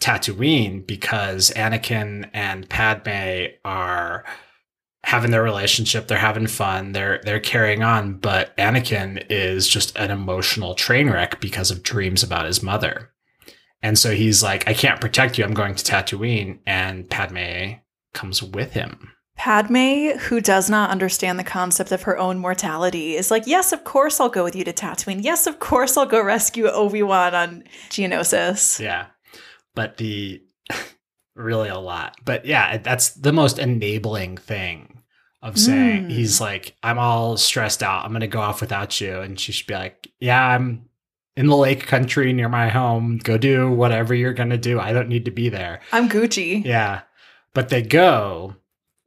Tatooine because Anakin and Padme are having their relationship, they're having fun, they're they're carrying on, but Anakin is just an emotional train wreck because of dreams about his mother. And so he's like, I can't protect you. I'm going to Tatooine. And Padme comes with him. Padme, who does not understand the concept of her own mortality, is like, Yes, of course I'll go with you to Tatooine. Yes, of course I'll go rescue Obi Wan on Geonosis. Yeah. But the really a lot. But yeah, that's the most enabling thing of saying Mm. he's like, I'm all stressed out. I'm gonna go off without you. And she should be like, Yeah, I'm in the lake country near my home. Go do whatever you're gonna do. I don't need to be there. I'm Gucci. Yeah. But they go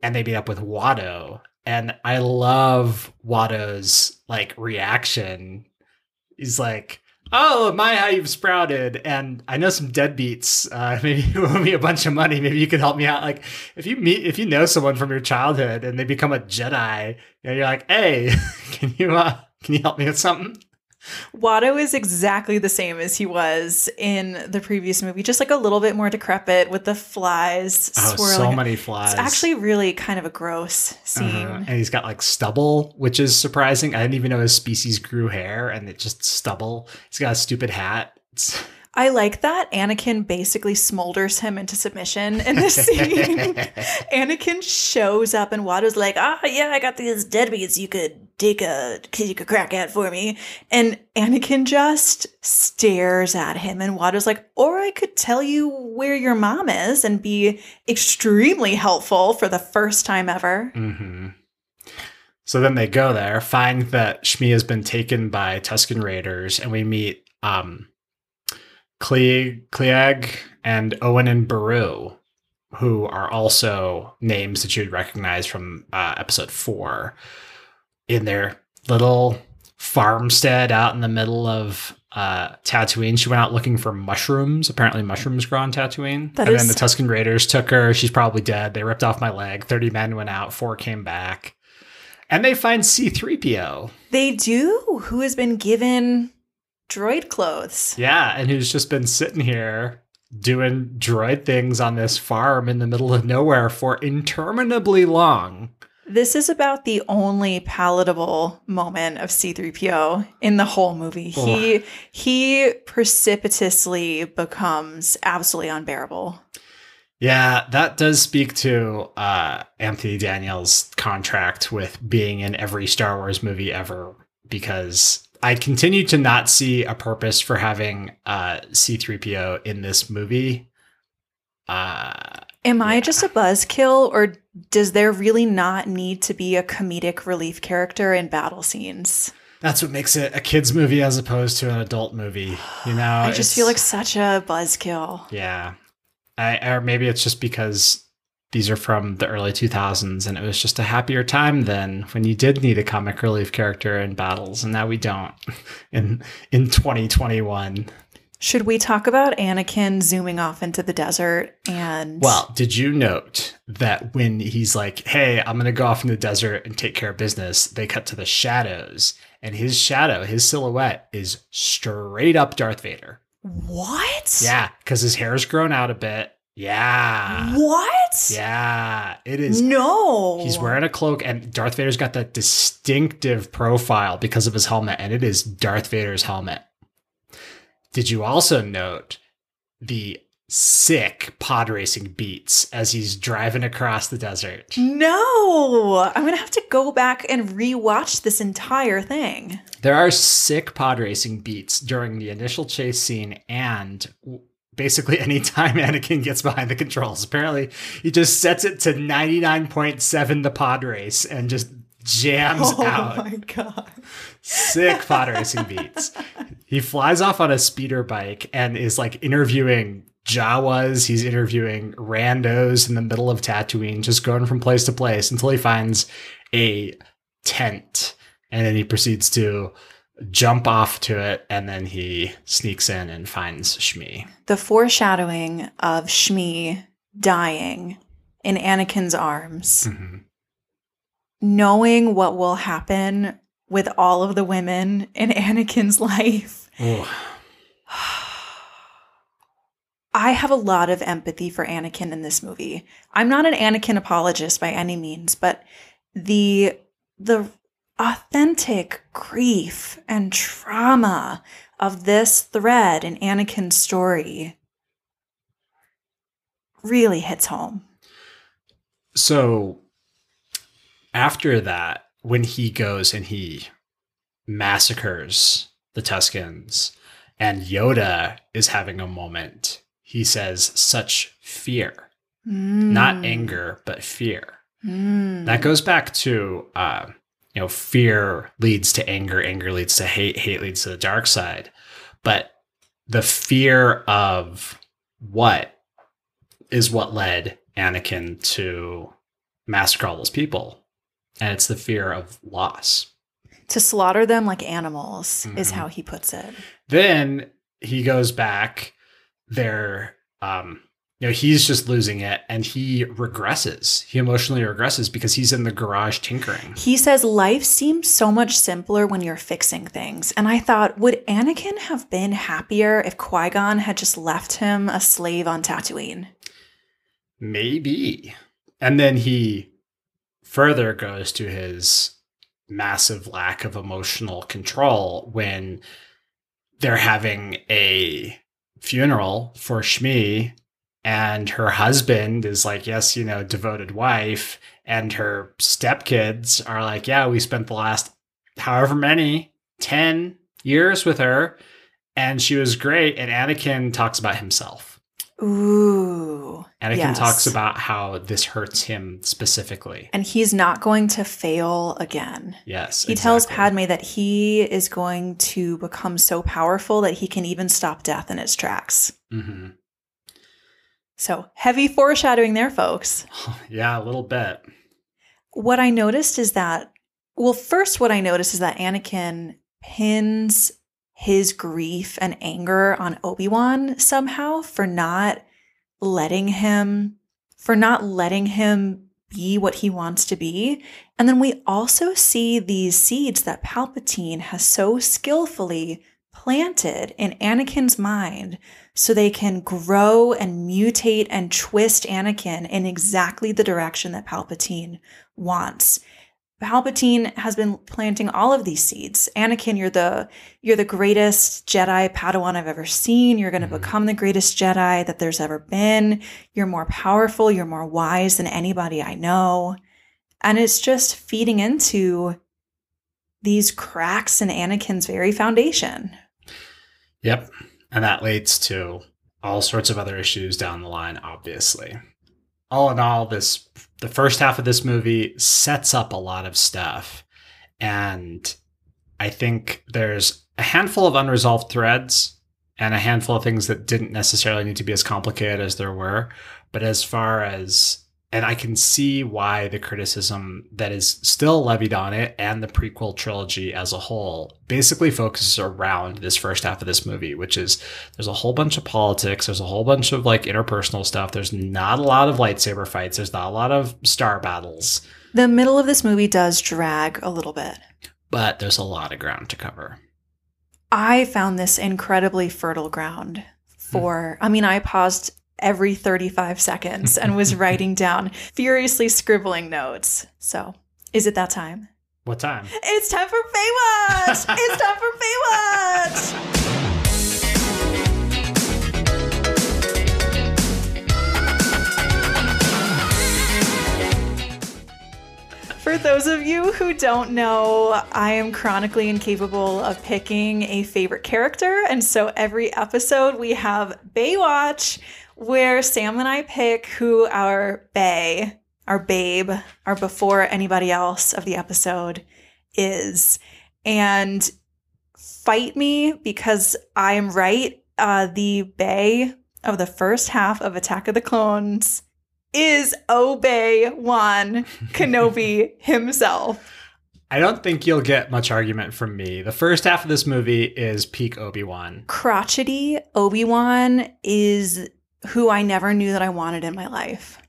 and they meet up with Watto. And I love Watto's like reaction. He's like, Oh, my, how you've sprouted. And I know some deadbeats. Uh, maybe you owe me a bunch of money. Maybe you could help me out. Like, if you meet, if you know someone from your childhood and they become a Jedi, you know, you're like, Hey, can you, uh, can you help me with something? Watto is exactly the same as he was in the previous movie, just like a little bit more decrepit with the flies Oh, swirling. so many flies. It's actually really kind of a gross scene. Uh-huh. And he's got like stubble, which is surprising. I didn't even know his species grew hair and it just stubble. He's got a stupid hat. It's- I like that Anakin basically smolders him into submission in this scene. Anakin shows up and Watto's like, ah, yeah, I got these deadbeats you could take a, you could crack at for me. And Anakin just stares at him and Watto's like, or I could tell you where your mom is and be extremely helpful for the first time ever. Mhm. So then they go there, find that Shmi has been taken by Tusken Raiders, and we meet um, Cle- Cliegg and Owen and Beru, who are also names that you would recognize from uh, episode four, in their little farmstead out in the middle of uh, Tatooine. She went out looking for mushrooms. Apparently, mushrooms grow on Tatooine. That and is- then the Tusken Raiders took her. She's probably dead. They ripped off my leg. 30 men went out, four came back. And they find C3PO. They do, who has been given droid clothes. Yeah, and who's just been sitting here doing droid things on this farm in the middle of nowhere for interminably long. This is about the only palatable moment of C3PO in the whole movie. He he precipitously becomes absolutely unbearable. Yeah, that does speak to uh, Anthony Daniels' contract with being in every Star Wars movie ever, because I continue to not see a purpose for having uh, C3PO in this movie. Uh, Am I just a buzzkill or does there really not need to be a comedic relief character in battle scenes? that's what makes it a kids movie as opposed to an adult movie. You know, I just feel like such a buzzkill. yeah, I, or maybe it's just because these are from the early 2000s and it was just a happier time then when you did need a comic relief character in battles and now we don't in in 2021 Should we talk about Anakin zooming off into the desert and well did you note that when he's like hey i'm gonna go off in the desert and take care of business they cut to the shadows and his shadow his silhouette is straight up darth vader. What? yeah because his hair's grown out a bit yeah What? yeah it is No. He's wearing a cloak, and Darth Vader's got that distinctive profile because of his helmet, and it is Darth Vader's helmet. Did you also note the sick pod racing beats as he's driving across the desert? No, I'm gonna have to go back and rewatch this entire thing. There are sick pod racing beats during the initial chase scene and basically any time Anakin gets behind the controls. Apparently, he just sets it to 99.7 the pod race and just jams oh out. my god! Sick pod racing beats. He flies off on a speeder bike and is like interviewing Jawas. He's interviewing randos in the middle of Tatooine, just going from place to place until he finds a tent. And then he proceeds to jump off to it. And then he sneaks in and finds Shmi. The foreshadowing of Shmi dying in Anakin's arms, Mhm. knowing what will happen with all of the women in Anakin's life. Ooh. I have a lot of empathy for Anakin in this movie. I'm not an Anakin apologist by any means, but the the authentic grief and trauma of this thread in Anakin's story really hits home. So after that, when he goes and he massacres the Tuskens and Yoda is having a moment, he says, such fear, not Mm. anger, but fear. Mm. That goes back to, uh, you know, fear leads to anger, anger leads to hate, hate leads to the dark side. But the fear of what is what led Anakin to massacre all those people. And it's the fear of loss. to slaughter them like animals is Mhm. how he puts it. Then he goes back there. Um, you know, he's just losing it and he regresses. He emotionally regresses because he's in the garage tinkering. He says life seems so much simpler when you're fixing things. And I thought, would Anakin have been happier if Qui Gon had just left him a slave on Tatooine? Maybe. And then he further goes to his massive lack of emotional control when they're having a funeral for Shmi and her husband is like, yes, you know, devoted wife. And her stepkids are like, yeah, we spent the last however many, 10 years with her. And she was great. And Anakin talks about himself. Ooh. Anakin yes. talks about how this hurts him specifically. And he's not going to fail again. Yes. He tells. Padme that he is going to become so powerful that he can even stop death in its tracks. Mhm. So heavy foreshadowing there, folks. Yeah, a little bit. What I noticed is that, well, first, what I noticed is that Anakin pins his grief and anger on Obi Wan somehow for not letting him, for not letting him be what he wants to be. And then we also see these seeds that Palpatine has so skillfully planted in Anakin's mind so they can grow and mutate and twist Anakin in exactly the direction that Palpatine wants. Palpatine has been planting all of these seeds. Anakin, you're the you're the greatest Jedi Padawan I've ever seen. You're going to Mhm. become the greatest Jedi that there's ever been. You're more powerful, you're more wise than anybody I know. And it's just feeding into these cracks in Anakin's very foundation. Yep. And that leads to all sorts of other issues down the line, obviously. All in all, this the first half of this movie sets up a lot of stuff. And I think there's a handful of unresolved threads and a handful of things that didn't necessarily need to be as complicated as there were. But as far as and I can see why the criticism that is still levied on it and the prequel trilogy as a whole basically focuses around this first half of this movie, which is there's a whole bunch of politics, there's a whole bunch of like interpersonal stuff, there's not a lot of lightsaber fights, there's not a lot of star battles, The middle of this movie does drag a little bit. but there's a lot of ground to cover. I found this incredibly fertile ground for, I mean, I paused every 35 seconds and was writing down, furiously scribbling notes. So, is it that time? What time? It's time for Baywatch! it's time for Baywatch! For those of you who don't know, I am chronically incapable of picking a favorite character. And so every episode we have Baywatch, where Sam and I pick who our Bay, our babe, our before anybody else of the episode is. And fight me because I am right. Uh, the Bay of the first half of Attack of the Clones is Obey Wan Kenobi himself. I don't think you'll get much argument from me. The first half of this movie is peak Obi-Wan. Crotchety Obi Wan is who I never knew that I wanted in my life.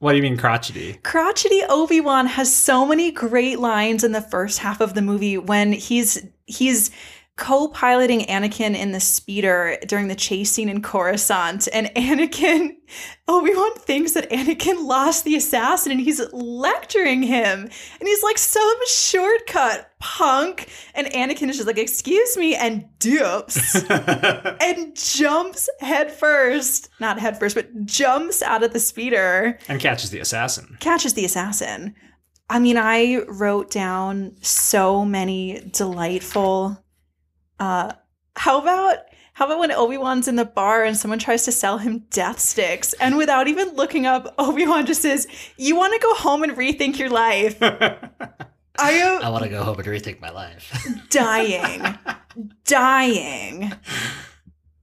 What do you mean crotchety? Crotchety Obi Wan has so many great lines in the first half of the movie when he's he's co-piloting Anakin in the speeder during the chase scene in Coruscant, and Anakin, Obi-Wan thinks that Anakin lost the assassin, and he's lecturing him, and he's like, "Some shortcut, punk," and Anakin is just like, "Excuse me," and dips and jumps headfirst, not headfirst, but jumps out of the speeder and catches the assassin. catches the assassin. I mean, I wrote down so many delightful. Uh, how about how about when Obi Wan's in the bar and someone tries to sell him death sticks, and without even looking up, Obi Wan just says, "You want to go home and rethink your life." I am I want to go home and rethink my life. dying, dying.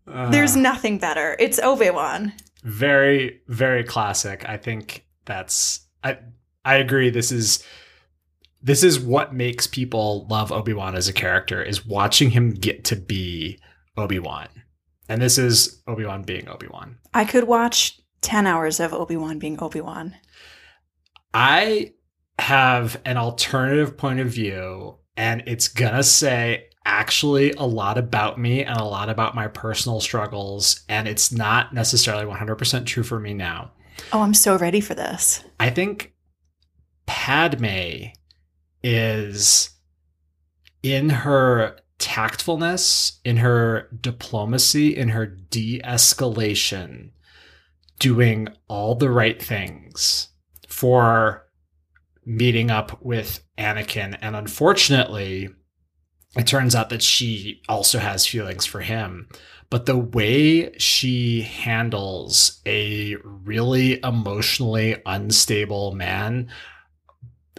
There's Uh, nothing better. It's Obi Wan. very very classic. I think that's I I agree. This is this is what makes people love Obi Wan as a character is watching him get to be Obi Wan, and this is Obi Wan being Obi Wan. I could watch ten hours of Obi Wan being Obi Wan. I have an alternative point of view, and it's gonna say actually a lot about me and a lot about my personal struggles, and it's not necessarily 100% true for me now. Oh, I'm so ready for this. I think Padme is in her tactfulness, in her diplomacy, in her de escalation, doing all the right things for meeting up with Anakin. And unfortunately, it turns out that she also has feelings for him. But the way she handles a really emotionally unstable man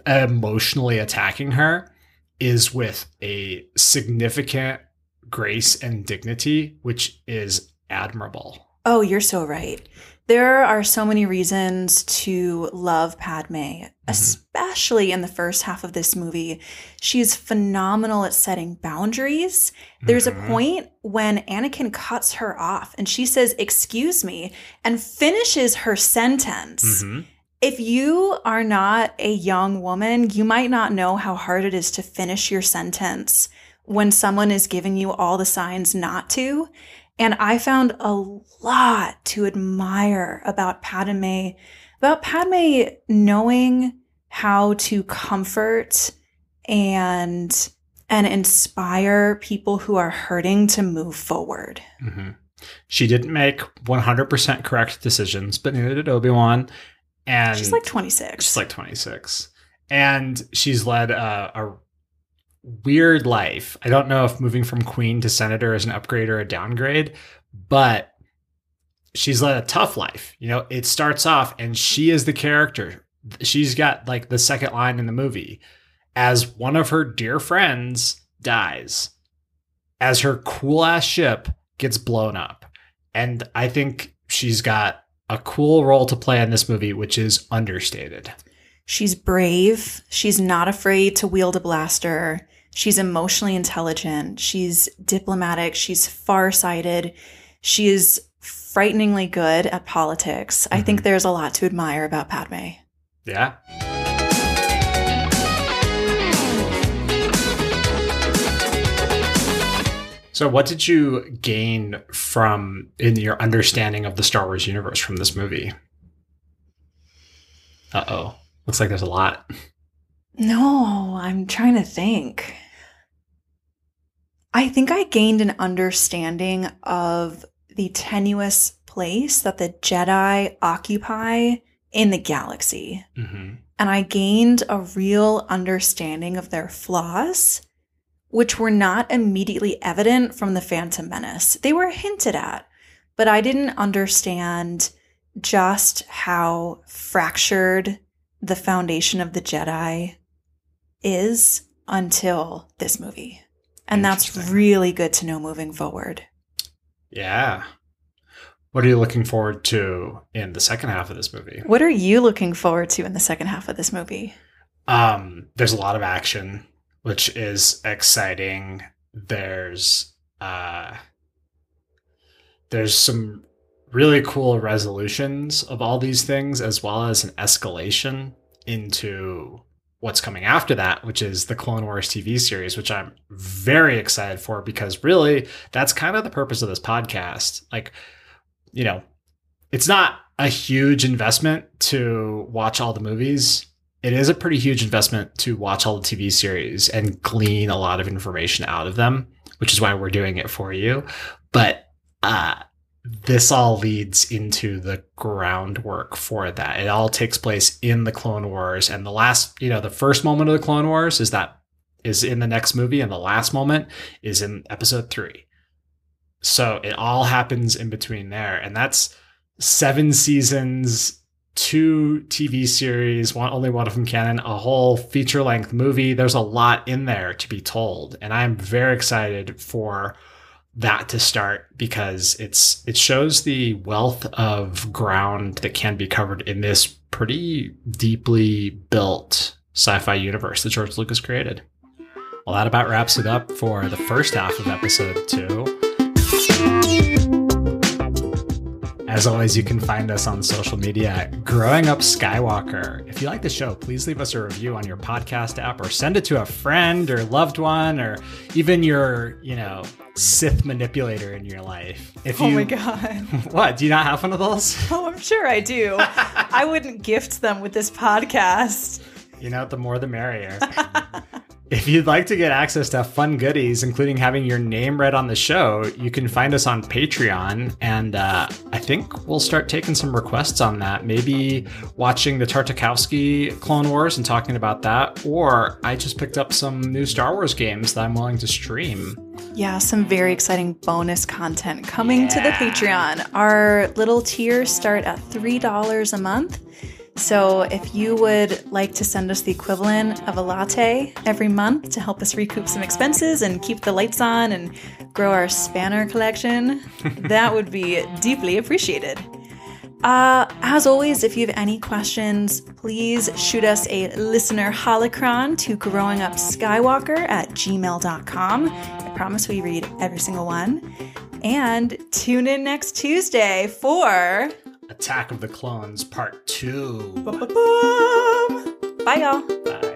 emotionally attacking her is with a significant grace and dignity, which is admirable. Oh, you're so right. There are so many reasons to love Padme, especially in the first half of this movie. She's phenomenal at setting boundaries. There's Mhm. a point when Anakin cuts her off and she says, Excuse me, and finishes her sentence. Mhm. If you are not a young woman, you might not know how hard it is to finish your sentence when someone is giving you all the signs not to. And I found a lot to admire about Padme, about Padme knowing how to comfort and and inspire people who are hurting to move forward. Mhm. She didn't make 100% correct decisions, but neither did Obi Wan. And She's like 26. She's like 26. And she's led a, a weird life. I don't know if moving from queen to senator is an upgrade or a downgrade, but she's led a tough life. You know, it starts off and she is the character. She's got like the second line in the movie as one of her dear friends dies, as her cool ass ship gets blown up. And I think she's got a cool role to play in this movie, which is understated. She's brave. She's not afraid to wield a blaster. She's emotionally intelligent. She's diplomatic. She's farsighted. She is frighteningly good at politics. I think mm-hmm. there's a lot to admire about Padme. Yeah. So, what did you gain from in your understanding of the Star Wars universe from this movie? Uh oh. Looks like there's a lot. No, I'm trying to think. I think I gained an understanding of the tenuous place that the Jedi occupy in the galaxy. hmm and I gained a real understanding of their flaws, which were not immediately evident from the Phantom Menace. They were hinted at, but I didn't understand just how fractured the foundation of the Jedi is until this movie. And that's really good to know moving forward. Yeah. What are you looking forward to in the second half of this movie? What are you looking forward to in the second half of this movie? Um, there's a lot of action, which is exciting. There's uh there's some really cool resolutions of all these things as well as an escalation into what's coming after that, which is the Clone Wars TV series, which I'm very excited for because really that's kind of the purpose of this podcast. Like, you know, it's not a huge investment to watch all the movies. It is a pretty huge investment to watch all the TV series and glean a lot of information out of them, which is why we're doing it for you. But uh, this all leads into the groundwork for that. It all takes place in the Clone Wars, and the last, you know, the first moment of the Clone Wars is that is in the next movie, and the last moment is in Episode three. So it all happens in between there, and that's seven seasons, two TV series, one only one of them canon, a whole feature length movie. There's a lot in there to be told, and I'm very excited for that to start because it's it shows the wealth of ground that can be covered in this pretty deeply built sci-fi universe that George Lucas created. Well, that about wraps it up for the first half of episode two. As always, you can find us on social media at Growing Up Skywalker. If you like the show, please leave us a review on your podcast app or send it to a friend or loved one or even your, you know, Sith manipulator in your life. If you, oh my god. What? Do you not have one of those? Oh, I'm sure I do. I wouldn't gift them with this podcast. You know, the more the merrier. If you'd like to get access to fun goodies, including having your name read on the show, you can find us on Patreon. And uh, I think we'll start taking some requests on that. Maybe watching the Tartakovsky Clone Wars and talking about that. Or I just picked up some new Star Wars games that I'm willing to stream. Yeah, some very exciting bonus content coming yeah. to the Patreon. Our little tiers start at $3 a month. So, if you would like to send us the equivalent of a latte every month to help us recoup some expenses and keep the lights on and grow our spanner collection, that would be deeply appreciated. Uh, as always, if you have any questions, please shoot us a listener holocron to growingupskywalker at gmail.com. I promise we read every single one. And tune in next Tuesday for Attack of the Clones Part 2. Bye, y'all.